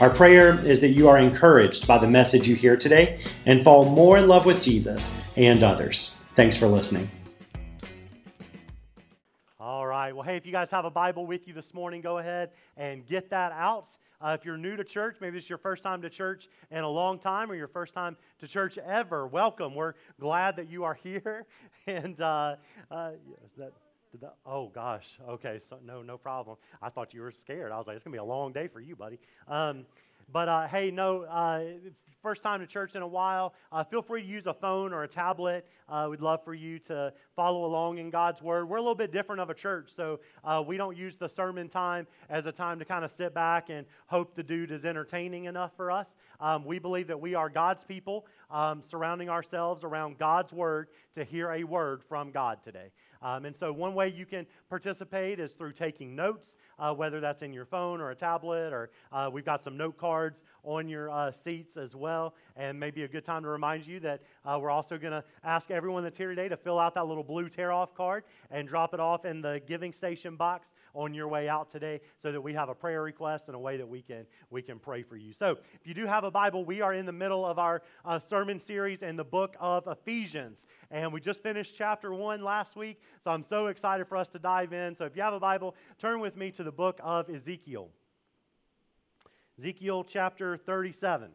Our prayer is that you are encouraged by the message you hear today and fall more in love with Jesus and others. Thanks for listening. All right. Well, hey, if you guys have a Bible with you this morning, go ahead and get that out. Uh, if you're new to church, maybe it's your first time to church in a long time or your first time to church ever, welcome. We're glad that you are here. And uh, uh, that, that, oh gosh, okay, so no, no problem. I thought you were scared. I was like, it's gonna be a long day for you, buddy. Um, but uh, hey, no, uh, first time to church in a while, uh, feel free to use a phone or a tablet. Uh, we'd love for you to follow along in God's Word. We're a little bit different of a church, so uh, we don't use the sermon time as a time to kind of sit back and hope the dude is entertaining enough for us. Um, we believe that we are God's people, um, surrounding ourselves around God's Word to hear a word from God today. Um, and so, one way you can participate is through taking notes, uh, whether that's in your phone or a tablet, or uh, we've got some note cards on your uh, seats as well. And maybe a good time to remind you that uh, we're also going to ask everyone that's here today to fill out that little blue tear off card and drop it off in the giving station box on your way out today so that we have a prayer request and a way that we can, we can pray for you. So, if you do have a Bible, we are in the middle of our uh, sermon series in the book of Ephesians. And we just finished chapter one last week. So, I'm so excited for us to dive in. So, if you have a Bible, turn with me to the book of Ezekiel. Ezekiel chapter 37.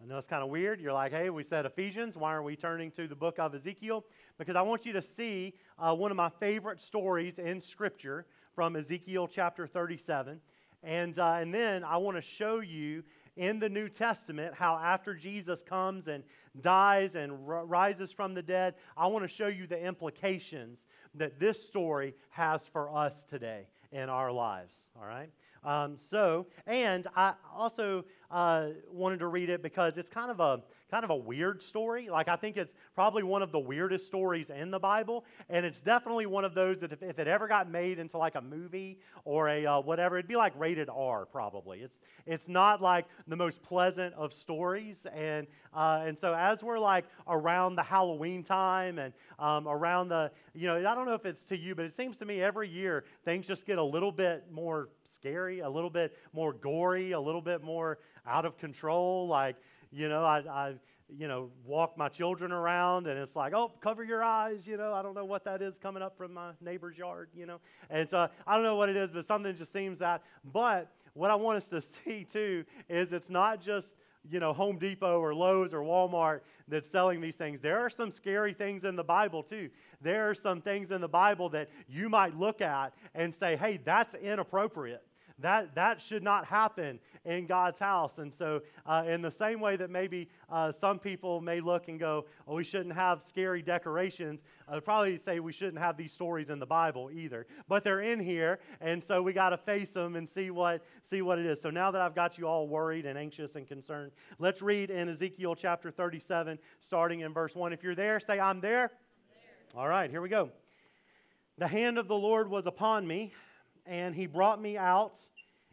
I know it's kind of weird. You're like, hey, we said Ephesians. Why are we turning to the book of Ezekiel? Because I want you to see uh, one of my favorite stories in Scripture from Ezekiel chapter 37. And, uh, and then I want to show you in the New Testament how after Jesus comes and dies and r- rises from the dead, I want to show you the implications that this story has for us today in our lives. All right? Um, so, and I also uh, wanted to read it because it's kind of a kind of a weird story. Like I think it's probably one of the weirdest stories in the Bible, and it's definitely one of those that if, if it ever got made into like a movie or a uh, whatever, it'd be like rated R probably. It's it's not like the most pleasant of stories, and uh, and so as we're like around the Halloween time and um, around the you know I don't know if it's to you, but it seems to me every year things just get a little bit more scary, a little bit more gory, a little bit more out of control. Like, you know, I, I you know, walk my children around and it's like, oh, cover your eyes, you know, I don't know what that is coming up from my neighbor's yard, you know. And so I don't know what it is, but something just seems that. But what I want us to see too is it's not just, you know, Home Depot or Lowe's or Walmart that's selling these things. There are some scary things in the Bible too. There are some things in the Bible that you might look at and say, hey, that's inappropriate. That, that should not happen in God's house. And so, uh, in the same way that maybe uh, some people may look and go, oh, we shouldn't have scary decorations, I'd probably say we shouldn't have these stories in the Bible either. But they're in here, and so we got to face them and see what, see what it is. So, now that I've got you all worried and anxious and concerned, let's read in Ezekiel chapter 37, starting in verse 1. If you're there, say, I'm there. I'm there. All right, here we go. The hand of the Lord was upon me and he brought me out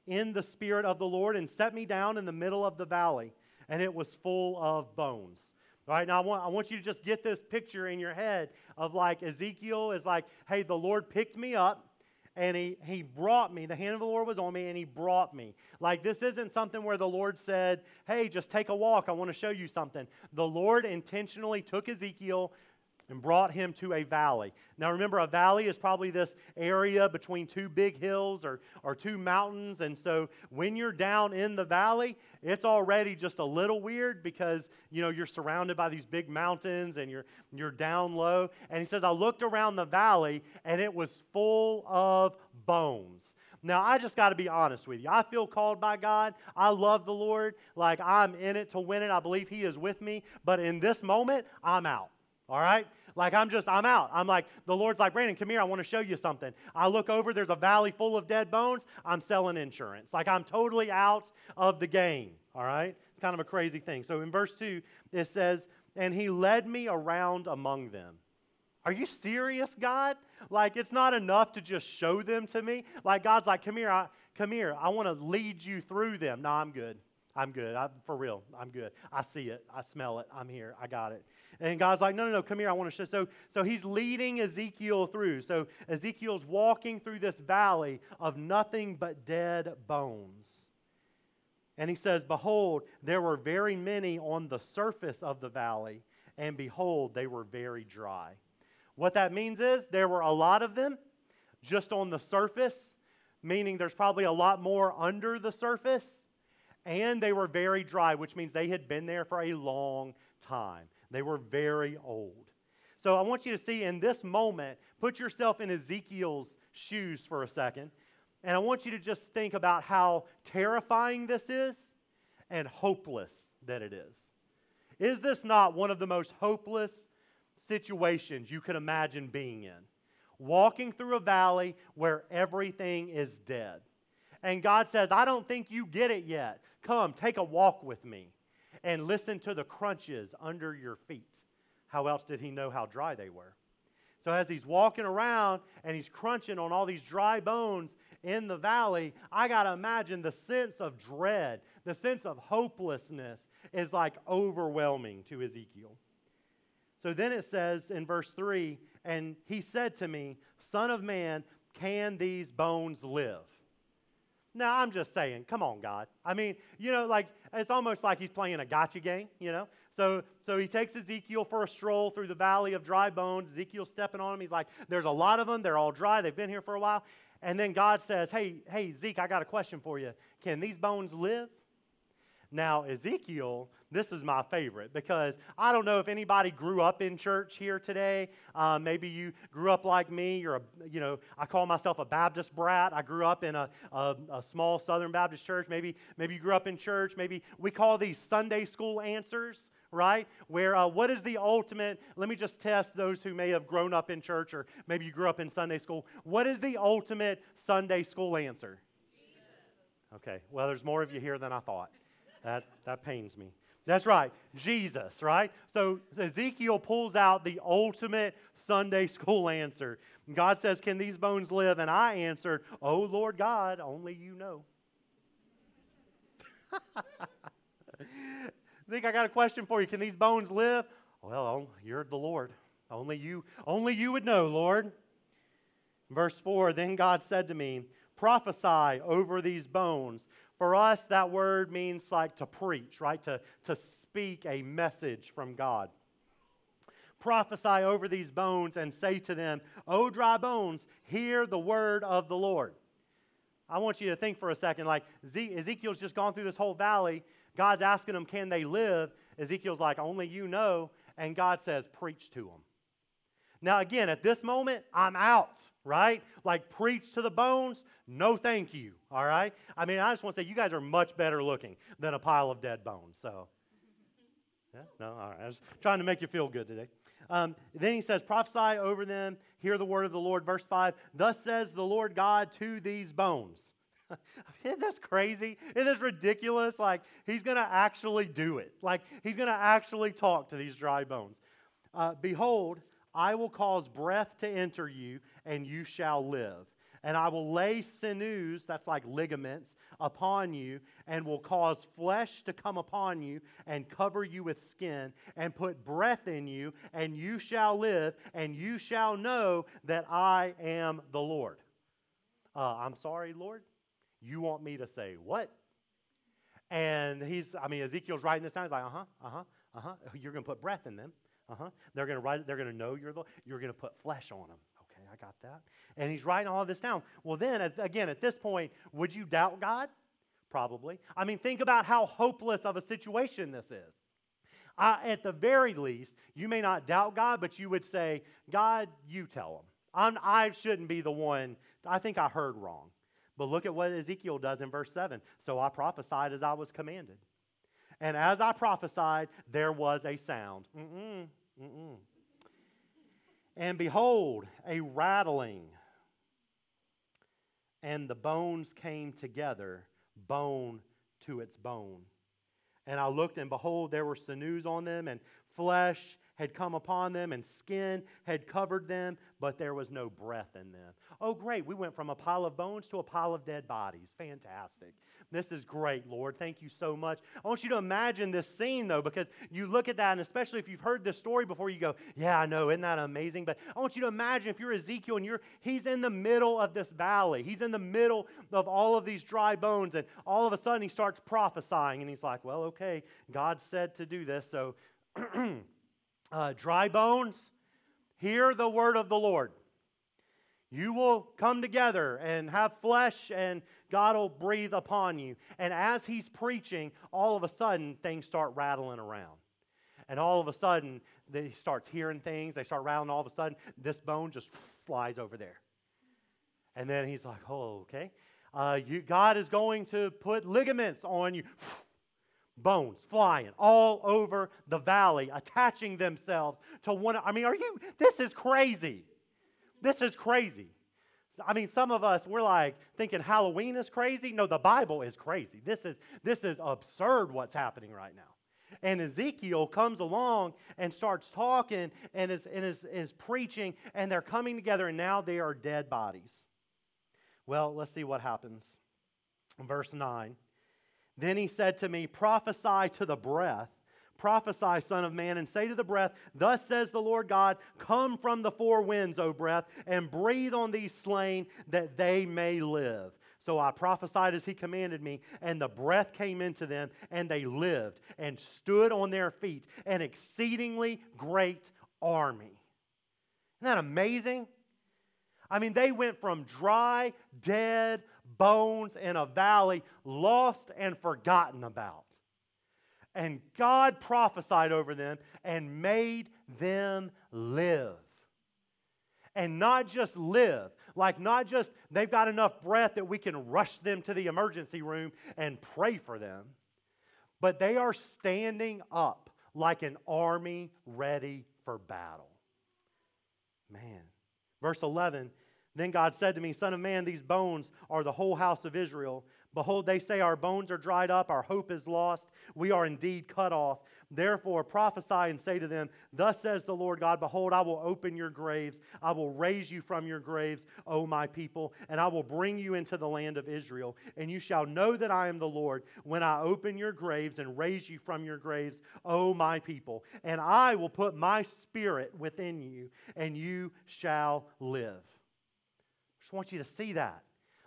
in the spirit of the Lord and set me down in the middle of the valley, and it was full of bones. All right, now I want, I want you to just get this picture in your head of like Ezekiel is like, hey, the Lord picked me up and he, he brought me. The hand of the Lord was on me and he brought me. Like, this isn't something where the Lord said, hey, just take a walk. I want to show you something. The Lord intentionally took Ezekiel, and brought him to a valley. Now, remember, a valley is probably this area between two big hills or, or two mountains. And so when you're down in the valley, it's already just a little weird because, you know, you're surrounded by these big mountains and you're, you're down low. And he says, I looked around the valley and it was full of bones. Now, I just got to be honest with you. I feel called by God. I love the Lord. Like, I'm in it to win it. I believe He is with me. But in this moment, I'm out. All right? Like I'm just, I'm out. I'm like, the Lord's like, Brandon, come here. I want to show you something. I look over, there's a valley full of dead bones. I'm selling insurance. Like I'm totally out of the game. All right? it's kind of a crazy thing. So in verse 2, it says, And he led me around among them. Are you serious, God? Like, it's not enough to just show them to me. Like, God's like, Come here, I, come here. I want to lead you through them. No, I'm good. I'm good. I, for real, I'm good. I see it. I smell it. I'm here. I got it. And God's like, no, no, no, come here. I want to show. So, so he's leading Ezekiel through. So Ezekiel's walking through this valley of nothing but dead bones. And he says, Behold, there were very many on the surface of the valley, and behold, they were very dry. What that means is there were a lot of them just on the surface, meaning there's probably a lot more under the surface and they were very dry, which means they had been there for a long time. They were very old. So I want you to see in this moment, put yourself in Ezekiel's shoes for a second, and I want you to just think about how terrifying this is and hopeless that it is. Is this not one of the most hopeless situations you could imagine being in? Walking through a valley where everything is dead. And God says, I don't think you get it yet. Come, take a walk with me and listen to the crunches under your feet. How else did he know how dry they were? So, as he's walking around and he's crunching on all these dry bones in the valley, I got to imagine the sense of dread, the sense of hopelessness is like overwhelming to Ezekiel. So then it says in verse 3 And he said to me, Son of man, can these bones live? Now, I'm just saying, come on, God. I mean, you know, like, it's almost like he's playing a gotcha game, you know? So, so he takes Ezekiel for a stroll through the valley of dry bones. Ezekiel's stepping on him. He's like, there's a lot of them. They're all dry. They've been here for a while. And then God says, hey, hey, Zeke, I got a question for you. Can these bones live? Now, Ezekiel, this is my favorite because I don't know if anybody grew up in church here today. Uh, maybe you grew up like me. You're a, you know, I call myself a Baptist brat. I grew up in a, a, a small Southern Baptist church. Maybe, maybe you grew up in church. Maybe we call these Sunday school answers right? Where uh, what is the ultimate? Let me just test those who may have grown up in church or maybe you grew up in Sunday school. What is the ultimate Sunday school answer? Okay, well, there's more of you here than I thought. That, that pains me. That's right, Jesus, right? So Ezekiel pulls out the ultimate Sunday school answer. God says, Can these bones live? And I answered, Oh, Lord God, only you know. Zeke, I got a question for you. Can these bones live? Well, oh, you're the Lord. Only you, only you would know, Lord. Verse 4 Then God said to me, Prophesy over these bones for us, that word means like to preach, right? To, to speak a message from God. Prophesy over these bones and say to them, O dry bones, hear the word of the Lord. I want you to think for a second like Ezekiel's just gone through this whole valley. God's asking them, Can they live? Ezekiel's like, Only you know. And God says, Preach to them. Now, again, at this moment, I'm out, right? Like, preach to the bones, no thank you, all right? I mean, I just want to say, you guys are much better looking than a pile of dead bones, so. Yeah, no, all right. I was trying to make you feel good today. Um, then he says, prophesy over them, hear the word of the Lord. Verse 5 Thus says the Lord God to these bones. Isn't this crazy? Isn't this ridiculous? Like, he's going to actually do it. Like, he's going to actually talk to these dry bones. Uh, Behold, I will cause breath to enter you, and you shall live. And I will lay sinews, that's like ligaments, upon you, and will cause flesh to come upon you, and cover you with skin, and put breath in you, and you shall live, and you shall know that I am the Lord. Uh, I'm sorry, Lord. You want me to say what? And he's, I mean, Ezekiel's writing this down. He's like, uh huh, uh huh, uh huh. You're going to put breath in them. Uh-huh. They're going to write they're going to know you're the you're going to put flesh on them. Okay, I got that. And he's writing all this down. Well, then again, at this point, would you doubt God? Probably. I mean, think about how hopeless of a situation this is. At the very least, you may not doubt God, but you would say, God, you tell them. I'm, I shouldn't be the one. I think I heard wrong. But look at what Ezekiel does in verse 7. So I prophesied as I was commanded. And as I prophesied, there was a sound. Mm-mm, mm-mm. And behold, a rattling. And the bones came together, bone to its bone. And I looked, and behold, there were sinews on them, and flesh had come upon them, and skin had covered them, but there was no breath in them. Oh, great. We went from a pile of bones to a pile of dead bodies. Fantastic. This is great, Lord. Thank you so much. I want you to imagine this scene, though, because you look at that, and especially if you've heard this story before, you go, Yeah, I know, isn't that amazing? But I want you to imagine if you're Ezekiel and you're he's in the middle of this valley. He's in the middle of all of these dry bones, and all of a sudden he starts prophesying, and he's like, Well, okay, God said to do this, so uh, dry bones, hear the word of the Lord. You will come together and have flesh, and God will breathe upon you. And as he's preaching, all of a sudden, things start rattling around. And all of a sudden, he starts hearing things. They start rattling. All of a sudden, this bone just flies over there. And then he's like, oh, okay. Uh, you, God is going to put ligaments on you. Bones flying all over the valley, attaching themselves to one. I mean, are you? This is crazy. This is crazy. I mean, some of us, we're like thinking Halloween is crazy. No, the Bible is crazy. This is, this is absurd what's happening right now. And Ezekiel comes along and starts talking and is, and is, is preaching, and they're coming together, and now they are dead bodies. Well, let's see what happens. Verse 9. Then he said to me, Prophesy to the breath Prophesy, Son of Man, and say to the breath, Thus says the Lord God, Come from the four winds, O breath, and breathe on these slain, that they may live. So I prophesied as he commanded me, and the breath came into them, and they lived and stood on their feet, an exceedingly great army. Isn't that amazing? I mean, they went from dry, dead bones in a valley, lost and forgotten about and God prophesied over them and made them live. And not just live, like not just they've got enough breath that we can rush them to the emergency room and pray for them, but they are standing up like an army ready for battle. Man. Verse 11 Then God said to me, Son of man, these bones are the whole house of Israel. Behold, they say, Our bones are dried up, our hope is lost, we are indeed cut off. Therefore, prophesy and say to them, Thus says the Lord God, Behold, I will open your graves, I will raise you from your graves, O my people, and I will bring you into the land of Israel. And you shall know that I am the Lord when I open your graves and raise you from your graves, O my people. And I will put my spirit within you, and you shall live. Just want you to see that.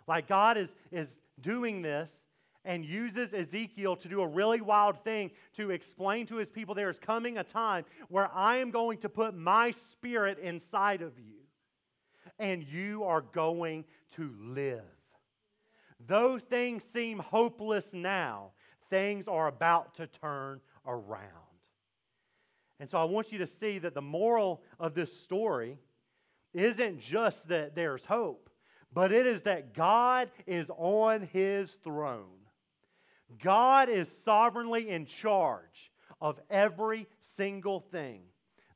Like God is, is doing this and uses Ezekiel to do a really wild thing to explain to his people there is coming a time where I am going to put my spirit inside of you and you are going to live. Though things seem hopeless now, things are about to turn around. And so I want you to see that the moral of this story isn't just that there's hope, but it is that God is on his throne. God is sovereignly in charge of every single thing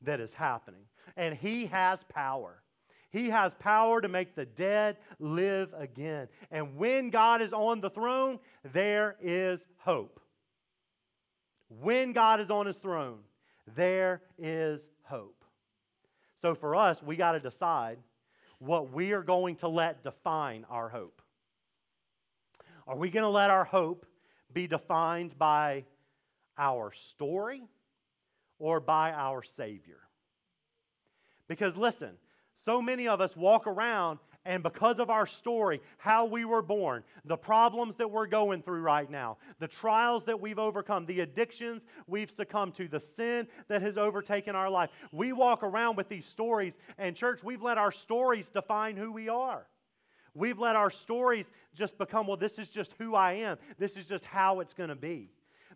that is happening, and he has power. He has power to make the dead live again. And when God is on the throne, there is hope. When God is on his throne, there is hope. So for us, we got to decide what we are going to let define our hope. Are we going to let our hope be defined by our story or by our Savior? Because listen, so many of us walk around and because of our story, how we were born, the problems that we're going through right now, the trials that we've overcome, the addictions we've succumbed to, the sin that has overtaken our life, we walk around with these stories. And, church, we've let our stories define who we are. We've let our stories just become, well, this is just who I am. This is just how it's going to be.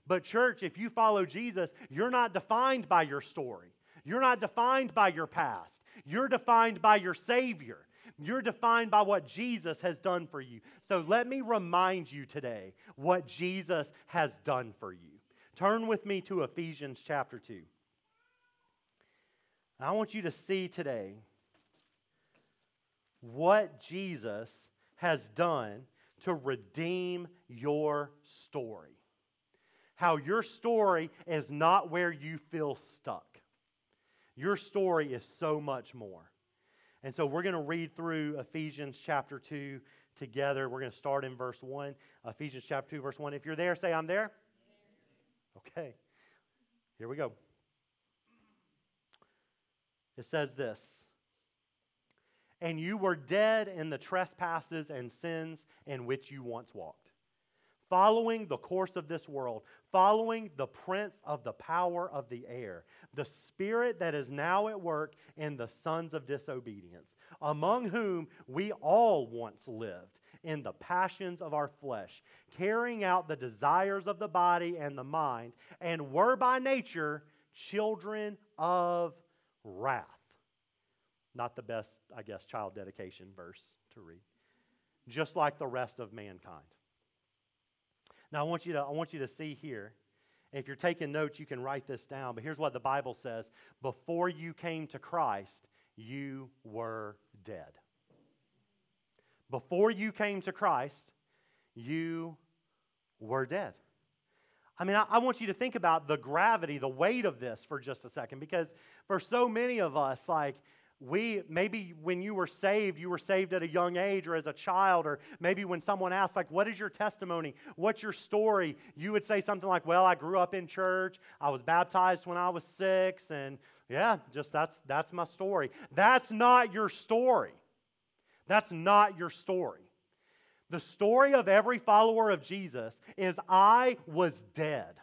But, church, if you follow Jesus, you're not defined by your story. You're not defined by your past. You're defined by your Savior. You're defined by what Jesus has done for you. So let me remind you today what Jesus has done for you. Turn with me to Ephesians chapter 2. I want you to see today what Jesus has done to redeem your story. how your story is not where you feel stuck. Your story is so much more. And so we're going to read through Ephesians chapter 2 together. We're going to start in verse 1. Ephesians chapter 2, verse 1. If you're there, say, I'm there. Okay. Here we go. It says this And you were dead in the trespasses and sins in which you once walked following the course of this world, following the prince of the power of the air, the spirit that is now at work in the sons of disobedience, among whom we all once lived in the passions of our flesh, carrying out the desires of the body and the mind, and were by nature children of wrath. Not the best, I guess, child dedication verse to read. Just like the rest of mankind. Now, I want you to, I want you to see here. If you're taking notes, you can write this down. But here's what the Bible says Before you came to Christ, you were dead. Before you came to Christ, you were dead. I mean, I, I, want you to think about the gravity, the weight of this for just a second, because for so many of us, like, we maybe when you were saved you were saved at a young age or as a child or maybe when someone asks like what is your testimony? What's your story? You would say something like well i grew up in church. I was baptized when i was six and yeah just that's that's my story. That's not your story. That's not your story. The story of every follower of jesus is i was dead.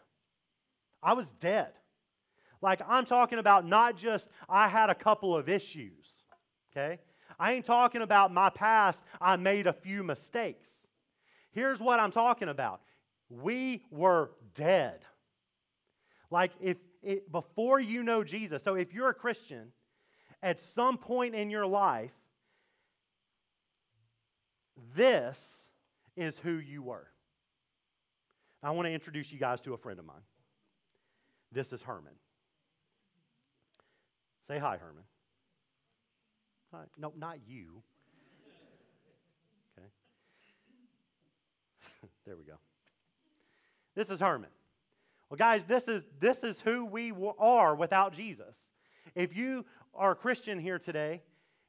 I was dead like, I'm talking about not just I had a couple of issues, okay? I ain't talking about my past, I made a few mistakes. Here's what I'm talking about we were dead. Like, if it, before you know Jesus, so if you're a Christian, at some point in your life, this is who you were. I want to introduce you guys to a friend of mine. This is Herman. Say hi, Herman. Hi. No, not you. Okay. there we go. This is Herman. Well, guys, this is, this is who we are without Jesus. If you are a Christian here today,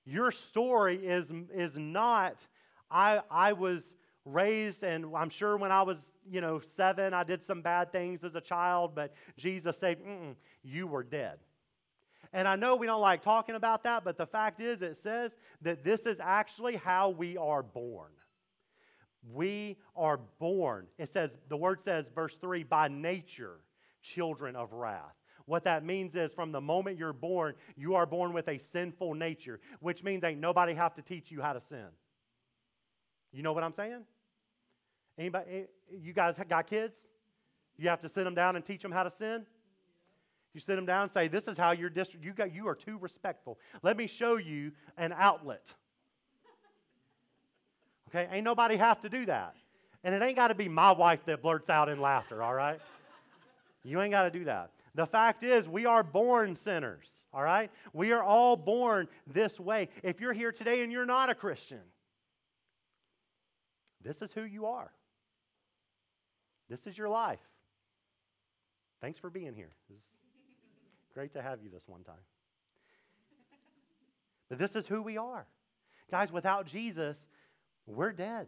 your story is, is not, I, I was raised, and I'm sure when I was, you know, seven, I did some bad things as a child, but Jesus said, you were dead. And I know we don't like talking about that, but the fact is, it says that this is actually how we are born. We are born. It says, the word says, verse 3, by nature, children of wrath. What that means is from the moment you're born, you are born with a sinful nature, which means ain't nobody have to teach you how to sin. You know what I'm saying? Anybody, eh, you guys got kids? You have to sit them down and teach them how to sin? You sit them down and say, This is how your district, you, got, you are too respectful. Let me show you an outlet. Okay? Ain't nobody have to do that. And it ain't got to be my wife that blurts out in laughter, all right? You ain't got to do that. The fact is, we are born sinners, all right? We are all born this way. If you're here today and you're not a Christian, this is who you are. This is your life. Thanks for being here. Great to have you this one time. But this is who we are. Guys, without Jesus, we're dead.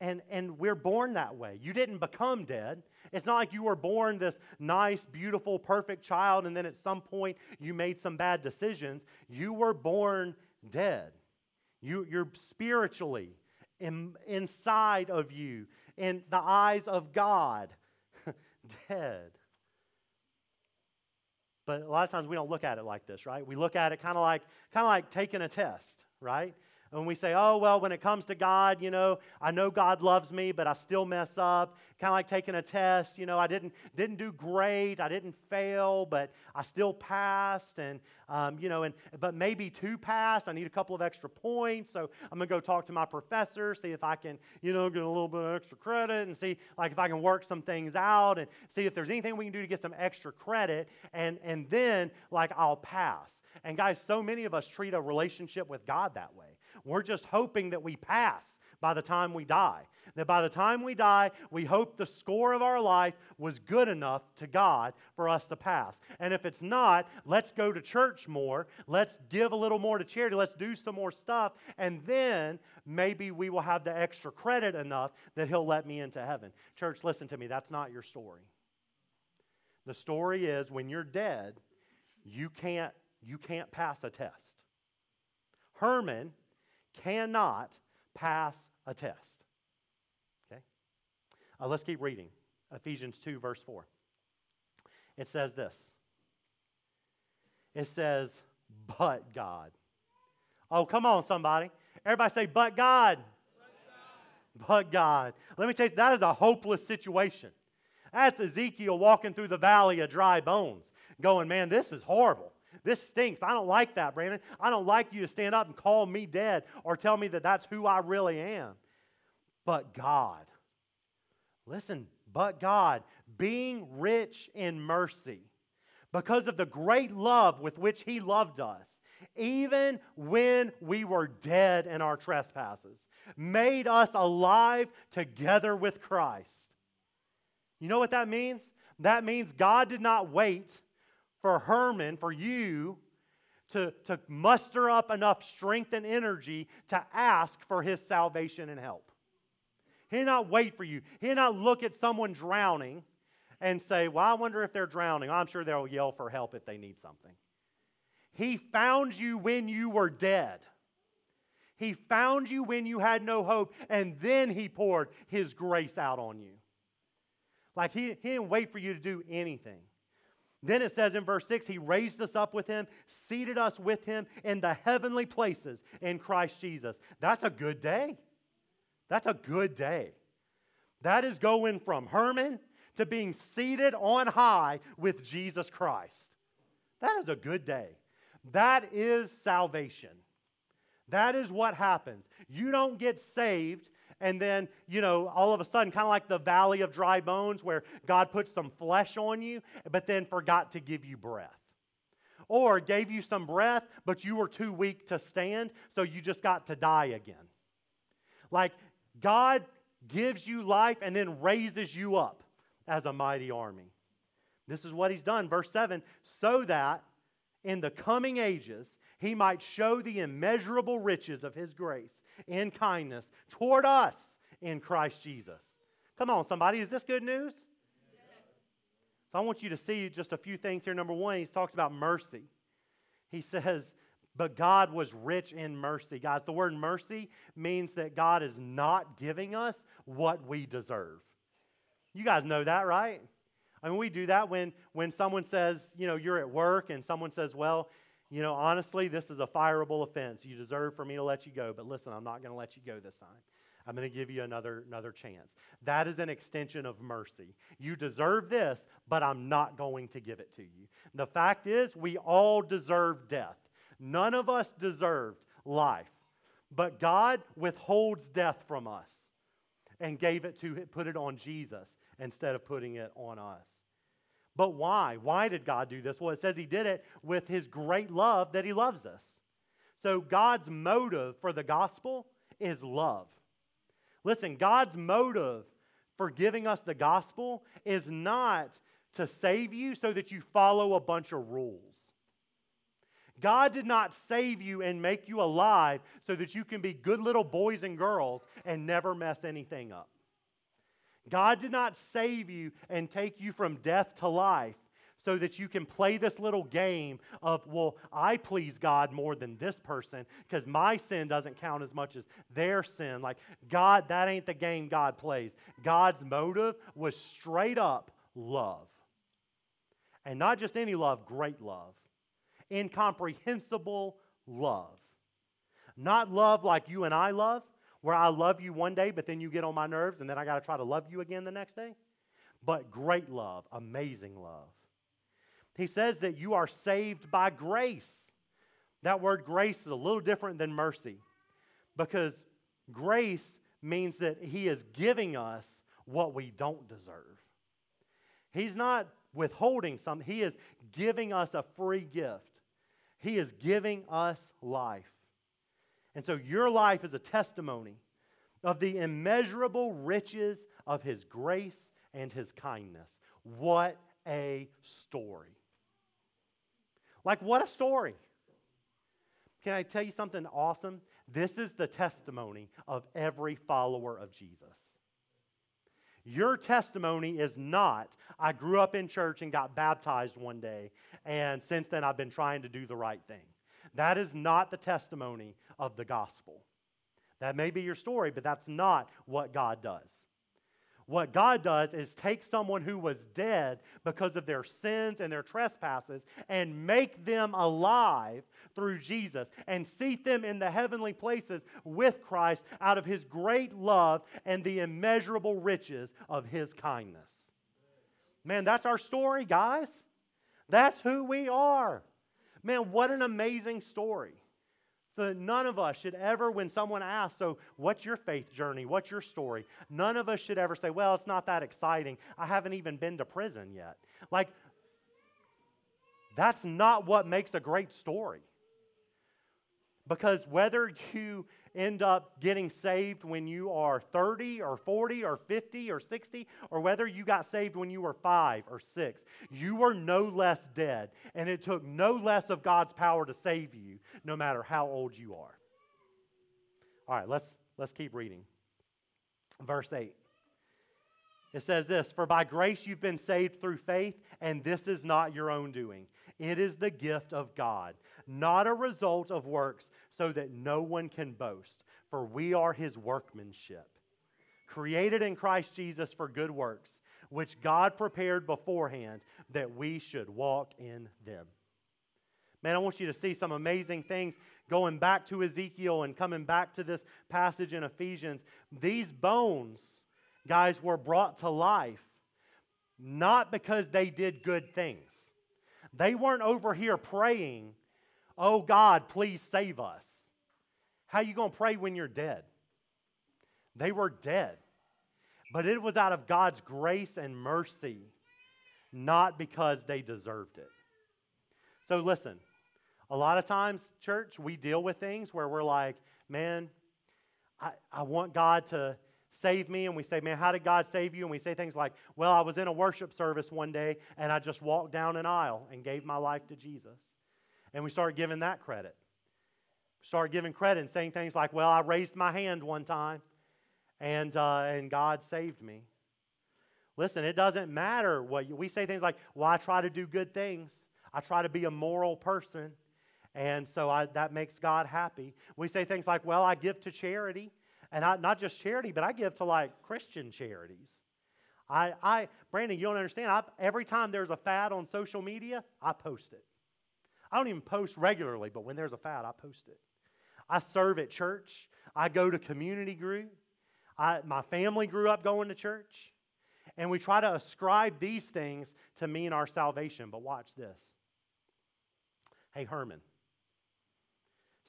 And, and we're born that way. You didn't become dead. It's not like you were born this nice, beautiful, perfect child, and then at some point you made some bad decisions. You were born dead. You, you're spiritually in, inside of you, in the eyes of God, dead. But a lot of times we don't look at it like this, right? We look at it kind of like kind of like taking a test, right? And we say, oh, well, when it comes to God, you know, I know God loves me, but I still mess up. Kind of like taking a test, you know, I didn't, didn't do great, I didn't fail, but I still passed. And, um, you know, and, but maybe to pass, I need a couple of extra points. So I'm going to go talk to my professor, see if I can, you know, get a little bit of extra credit and see, like, if I can work some things out and see if there's anything we can do to get some extra credit. And, and then, like, I'll pass. And guys, so many of us treat a relationship with God that way. We're just hoping that we pass by the time we die. That by the time we die, we hope the score of our life was good enough to God for us to pass. And if it's not, let's go to church more. Let's give a little more to charity. Let's do some more stuff. And then maybe we will have the extra credit enough that He'll let me into heaven. Church, listen to me. That's not your story. The story is when you're dead, you can't, you can't pass a test. Herman cannot pass a test. Okay? Uh, let's keep reading. Ephesians 2, verse 4. It says this It says, but God. Oh, come on, somebody. Everybody say, but God. But God. But God. Let me tell you, that is a hopeless situation. That's Ezekiel walking through the valley of dry bones, going, man, this is horrible. This stinks. I don't like that, Brandon. I don't like you to stand up and call me dead or tell me that that's who I really am. But God, listen, but God, being rich in mercy, because of the great love with which He loved us, even when we were dead in our trespasses, made us alive together with Christ. You know what that means? That means God did not wait for Herman, for you, to, to muster up enough strength and energy to ask for his salvation and help. He did not wait for you. He did not look at someone drowning and say, Well, I wonder if they're drowning. I'm sure they'll yell for help if they need something. He found you when you were dead. He found you when you had no hope, and then He poured His grace out on you. Like He, he didn't wait for you to do anything. Then it says in verse 6 He raised us up with Him, seated us with Him in the heavenly places in Christ Jesus. That's a good day. That's a good day. That is going from Herman to being seated on high with Jesus Christ. That is a good day. That is salvation. That is what happens. You don't get saved and then, you know, all of a sudden, kind of like the valley of dry bones where God put some flesh on you, but then forgot to give you breath. Or gave you some breath, but you were too weak to stand, so you just got to die again. Like, God gives you life and then raises you up as a mighty army. This is what he's done. Verse 7 so that in the coming ages he might show the immeasurable riches of his grace in kindness toward us in Christ Jesus. Come on, somebody, is this good news? So I want you to see just a few things here. Number one, he talks about mercy. He says, but God was rich in mercy. Guys, the word mercy means that God is not giving us what we deserve. You guys know that, right? I mean, we do that when, when someone says, you know, you're at work and someone says, well, you know, honestly, this is a fireable offense. You deserve for me to let you go, but listen, I'm not going to let you go this time. I'm going to give you another, another chance. That is an extension of mercy. You deserve this, but I'm not going to give it to you. The fact is, we all deserve death. None of us deserved life, but God withholds death from us and gave it to put it on Jesus instead of putting it on us. But why? Why did God do this? Well, it says He did it with His great love that He loves us. So God's motive for the gospel is love. Listen, God's motive for giving us the gospel is not to save you so that you follow a bunch of rules. God did not save you and make you alive so that you can be good little boys and girls and never mess anything up. God did not save you and take you from death to life so that you can play this little game of, well, I please God more than this person because my sin doesn't count as much as their sin. Like, God, that ain't the game God plays. God's motive was straight up love. And not just any love, great love, incomprehensible love. Not love like you and I love, where I love you one day, but then you get on my nerves, and then I got to try to love you again the next day. But great love, amazing love. He says that you are saved by grace. That word grace is a little different than mercy because grace means that He is giving us what we don't deserve. He's not withholding something, He is giving us a free gift. He is giving us life. And so your life is a testimony of the immeasurable riches of his grace and his kindness. What a story! Like, what a story! Can I tell you something awesome? This is the testimony of every follower of Jesus. Your testimony is not, I grew up in church and got baptized one day, and since then I've been trying to do the right thing. That is not the testimony of the gospel. That may be your story, but that's not what God does. What God does is take someone who was dead because of their sins and their trespasses and make them alive through Jesus and seat them in the heavenly places with Christ out of his great love and the immeasurable riches of his kindness. Man, that's our story, guys. That's who we are. Man, what an amazing story. So that none of us should ever, when someone asks, So, what's your faith journey? What's your story? None of us should ever say, Well, it's not that exciting. I haven't even been to prison yet. Like, that's not what makes a great story. Because whether you end up getting saved when you are 30 or 40 or 50 or 60, or whether you got saved when you were five or six, you were no less dead. And it took no less of God's power to save you, no matter how old you are. All right, let's, let's keep reading. Verse 8. It says this For by grace you've been saved through faith, and this is not your own doing. It is the gift of God, not a result of works, so that no one can boast. For we are his workmanship, created in Christ Jesus for good works, which God prepared beforehand that we should walk in them. Man, I want you to see some amazing things going back to Ezekiel and coming back to this passage in Ephesians. These bones guys were brought to life not because they did good things. They weren't over here praying, "Oh God, please save us." How you going to pray when you're dead? They were dead. But it was out of God's grace and mercy, not because they deserved it. So listen, a lot of times, church, we deal with things where we're like, man, I, I want God to save me and we say, Man, how did God save you? And we say things like, Well, I was in a worship service one day and I just walked down an aisle and gave my life to Jesus. And we start giving that credit. Start giving credit and saying things like, Well, I raised my hand one time and, uh, and God saved me. Listen, it doesn't matter what you, we say things like, Well, I try to do good things, I try to be a moral person. And so I, that makes God happy. We say things like, Well, I give to charity. And I, not just charity, but I give to like Christian charities. I, I Brandon, you don't understand. I, every time there's a fad on social media, I post it. I don't even post regularly, but when there's a fad, I post it. I serve at church. I go to community group. I, my family grew up going to church. And we try to ascribe these things to mean our salvation. But watch this. Hey, Herman,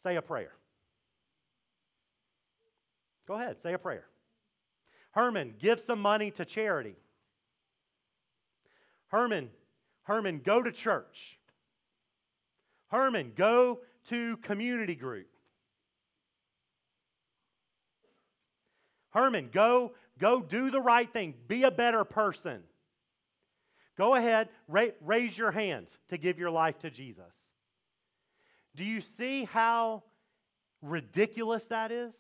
say a prayer. Go ahead, say a prayer. Herman, give some money to charity. Herman, Herman, go to church. Herman, go to community group. Herman, go go do the right thing. Be a better person. Go ahead, ra- raise your hands to give your life to Jesus. Do you see how ridiculous that is?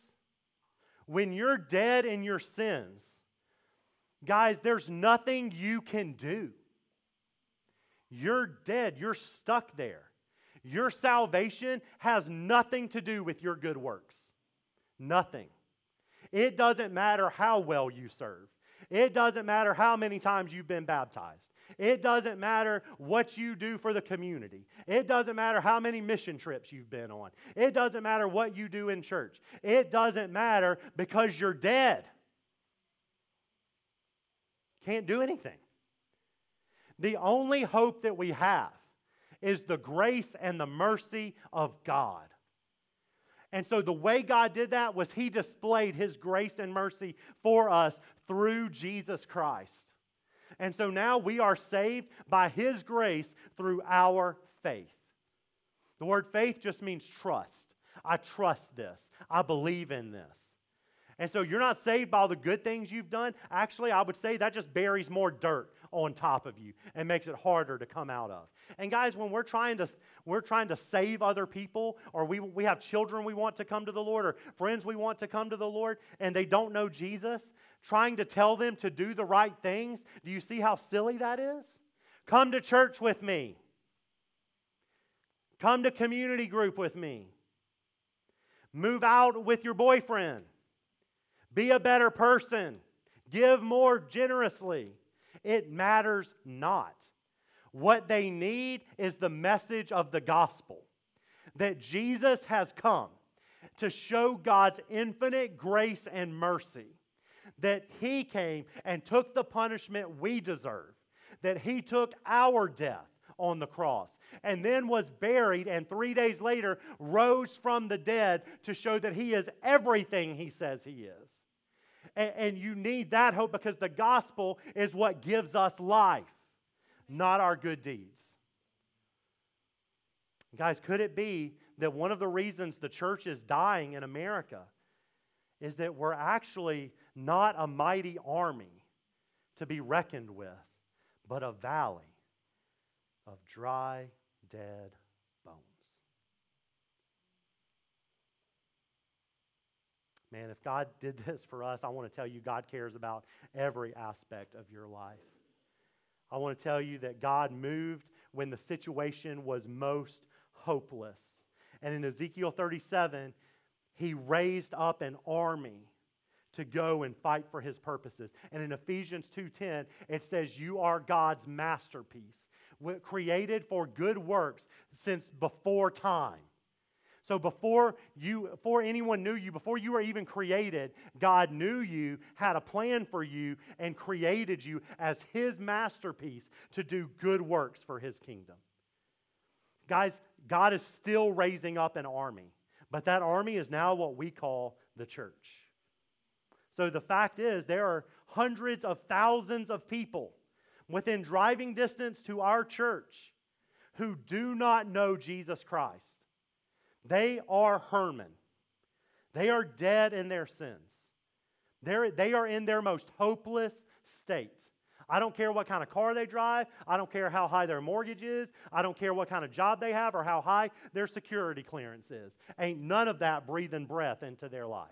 When you're dead in your sins, guys, there's nothing you can do. You're dead, you're stuck there. Your salvation has nothing to do with your good works. Nothing. It doesn't matter how well you serve. It doesn't matter how many times you've been baptized. It doesn't matter what you do for the community. It doesn't matter how many mission trips you've been on. It doesn't matter what you do in church. It doesn't matter because you're dead. Can't do anything. The only hope that we have is the grace and the mercy of God. And so the way God did that was He displayed His grace and mercy for us through Jesus Christ. And so now we are saved by His grace through our faith. The word faith just means trust. I trust this, I believe in this. And so you're not saved by all the good things you've done. Actually, I would say that just buries more dirt on top of you and makes it harder to come out of. And guys, when we're trying to we're trying to save other people or we, we have children we want to come to the Lord or friends we want to come to the Lord and they don't know Jesus, trying to tell them to do the right things, do you see how silly that is? Come to church with me. Come to community group with me. Move out with your boyfriend. Be a better person. Give more generously. It matters not. What they need is the message of the gospel that Jesus has come to show God's infinite grace and mercy, that He came and took the punishment we deserve, that He took our death on the cross and then was buried and three days later rose from the dead to show that He is everything He says He is. And, and you need that hope because the gospel is what gives us life, not our good deeds. Guys, could it be that one of the reasons the church is dying in America is that we're actually not a mighty army to be reckoned with, but a valley of dry, dead Man, if God did this for us, I want to tell you God cares about every aspect of your life. I want to tell you that God moved when the situation was most hopeless. And in Ezekiel 37, he raised up an army to go and fight for his purposes. And in Ephesians 2:10, it says you are God's masterpiece, created for good works since before time. So before you before anyone knew you, before you were even created, God knew you, had a plan for you and created you as his masterpiece to do good works for his kingdom. Guys, God is still raising up an army, but that army is now what we call the church. So the fact is there are hundreds of thousands of people within driving distance to our church who do not know Jesus Christ. They are Herman. They are dead in their sins. They're, they are in their most hopeless state. I don't care what kind of car they drive. I don't care how high their mortgage is. I don't care what kind of job they have or how high their security clearance is. Ain't none of that breathing breath into their life.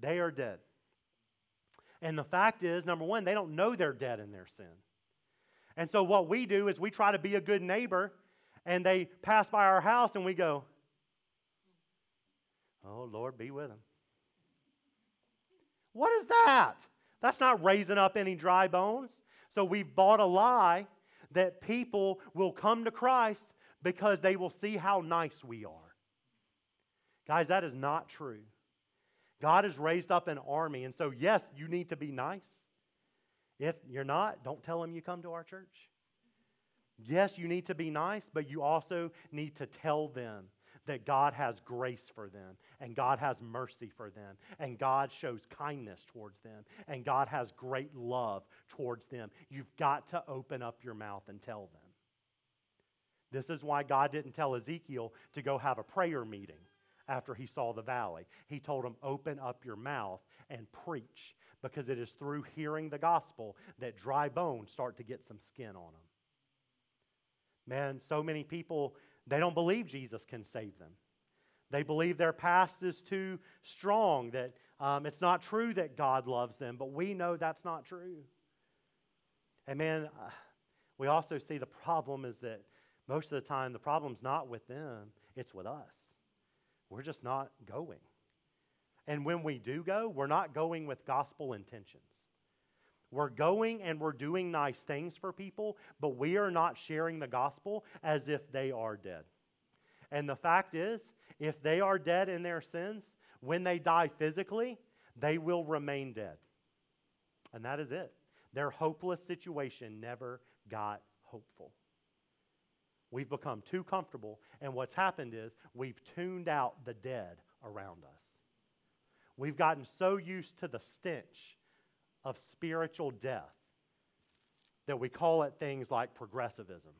They are dead. And the fact is, number one, they don't know they're dead in their sin. And so what we do is we try to be a good neighbor and they pass by our house and we go, Oh, Lord, be with them. What is that? That's not raising up any dry bones. So we've bought a lie that people will come to Christ because they will see how nice we are. Guys, that is not true. God has raised up an army, and so, yes, you need to be nice. If you're not, don't tell them you come to our church. Yes, you need to be nice, but you also need to tell them that God has grace for them and God has mercy for them and God shows kindness towards them and God has great love towards them. You've got to open up your mouth and tell them. This is why God didn't tell Ezekiel to go have a prayer meeting after he saw the valley. He told him, Open up your mouth and preach because it is through hearing the gospel that dry bones start to get some skin on them. Man, so many people, they don't believe Jesus can save them. They believe their past is too strong, that um, it's not true that God loves them, but we know that's not true. And man, uh, we also see the problem is that most of the time the problem's not with them, it's with us. We're just not going. And when we do go, we're not going with gospel intentions. We're going and we're doing nice things for people, but we are not sharing the gospel as if they are dead. And the fact is, if they are dead in their sins, when they die physically, they will remain dead. And that is it. Their hopeless situation never got hopeful. We've become too comfortable, and what's happened is we've tuned out the dead around us. We've gotten so used to the stench of spiritual death that we call it things like progressivism.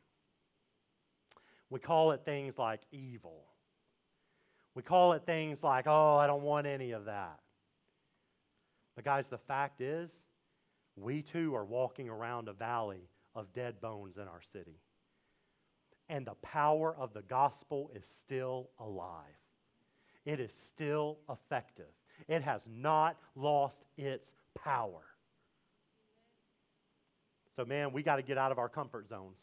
We call it things like evil. We call it things like, oh, I don't want any of that. But, guys, the fact is, we too are walking around a valley of dead bones in our city. And the power of the gospel is still alive, it is still effective. It has not lost its power. So, man, we got to get out of our comfort zones.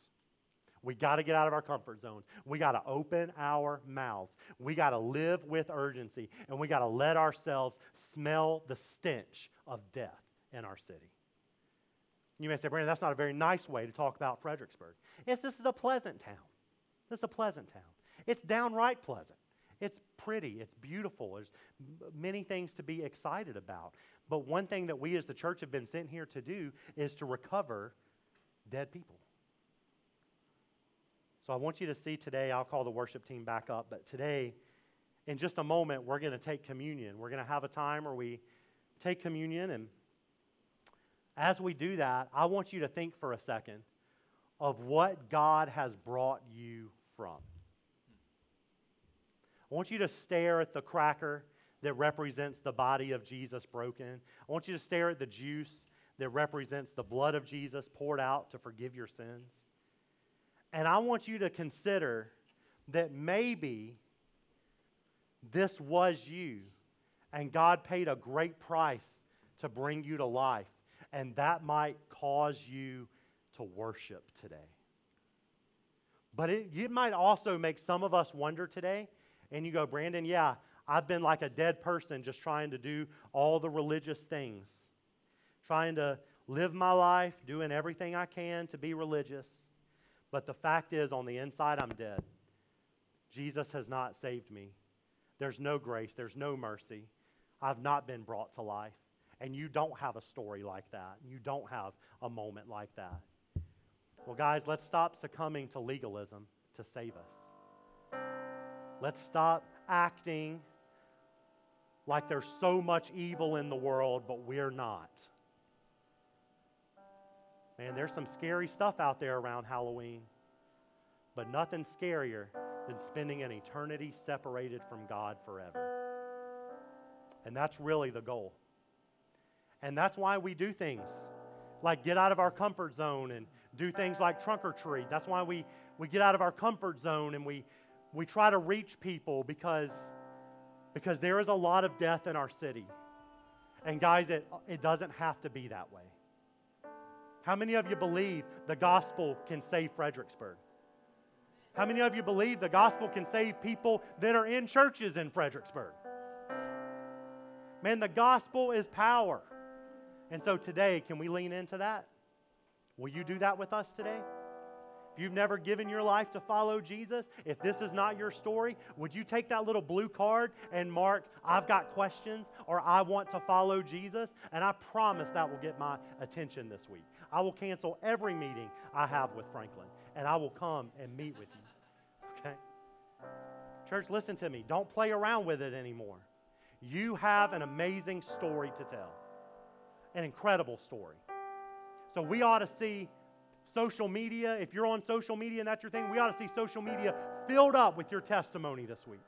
We got to get out of our comfort zones. We got to open our mouths. We got to live with urgency. And we got to let ourselves smell the stench of death in our city. You may say, Brandon, that's not a very nice way to talk about Fredericksburg. Yes, this is a pleasant town. This is a pleasant town. It's downright pleasant. It's pretty. It's beautiful. There's many things to be excited about. But one thing that we as the church have been sent here to do is to recover dead people. So I want you to see today, I'll call the worship team back up, but today, in just a moment, we're going to take communion. We're going to have a time where we take communion. And as we do that, I want you to think for a second of what God has brought you from. I want you to stare at the cracker that represents the body of Jesus broken. I want you to stare at the juice that represents the blood of Jesus poured out to forgive your sins. And I want you to consider that maybe this was you, and God paid a great price to bring you to life, and that might cause you to worship today. But it, it might also make some of us wonder today and you go, Brandon, yeah, I've been like a dead person just trying to do all the religious things, trying to live my life, doing everything I can to be religious. But the fact is, on the inside, I'm dead. Jesus has not saved me. There's no grace, there's no mercy. I've not been brought to life. And you don't have a story like that. You don't have a moment like that. Well, guys, let's stop succumbing to legalism to save us. Let's stop acting like there's so much evil in the world, but we're not. Man, there's some scary stuff out there around Halloween, but nothing scarier than spending an eternity separated from God forever. And that's really the goal. And that's why we do things like get out of our comfort zone and do things like trunk or treat. That's why we, we get out of our comfort zone and we, we try to reach people because, because there is a lot of death in our city. And guys, it, it doesn't have to be that way. How many of you believe the gospel can save Fredericksburg? How many of you believe the gospel can save people that are in churches in Fredericksburg? Man, the gospel is power. And so today, can we lean into that? Will you do that with us today? You've never given your life to follow Jesus, if this is not your story, would you take that little blue card and mark, I've got questions or I want to follow Jesus? And I promise that will get my attention this week. I will cancel every meeting I have with Franklin and I will come and meet with you. Okay? Church, listen to me. Don't play around with it anymore. You have an amazing story to tell, an incredible story. So we ought to see social media, if you're on social media and that's your thing, we ought to see social media filled up with your testimony this week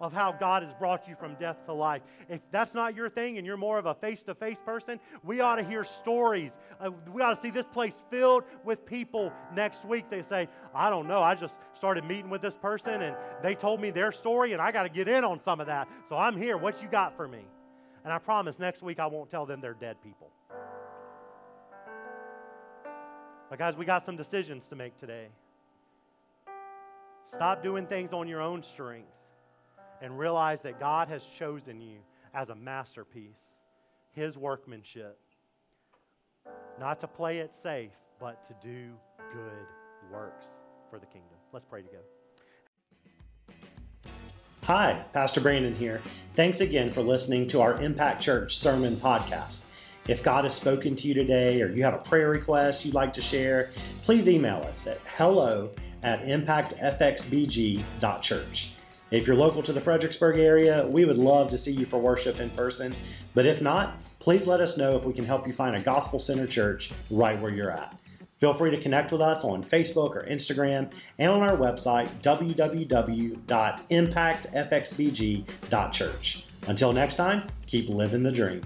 of how God has brought you from death to life. If that's not your thing and you're more of a face to face person, we ought to hear stories. Uh, we ought to see this place filled with people next week. They say, I don't know, I just started meeting with this person and they told me their story and I got to get in on some of that. So I'm here. What you got for me? And I promise next week I won't tell them they're dead people. But, guys, we got some decisions to make today. Stop doing things on your own strength and realize that God has chosen you as a masterpiece, His workmanship. Not to play it safe, but to do good works for the kingdom. Let's pray together. Hi, Pastor Brandon here. Thanks again for listening to our Impact Church Sermon Podcast. If God has spoken to you today or you have a prayer request you'd like to share, please email us at hello at impactfxbg.church. If you're local to the Fredericksburg area, we would love to see you for worship in person. But if not, please let us know if we can help you find a gospel center church right where you're at. Feel free to connect with us on Facebook or Instagram and on our website, www.impactfxbg.church. Until next time, keep living the dream.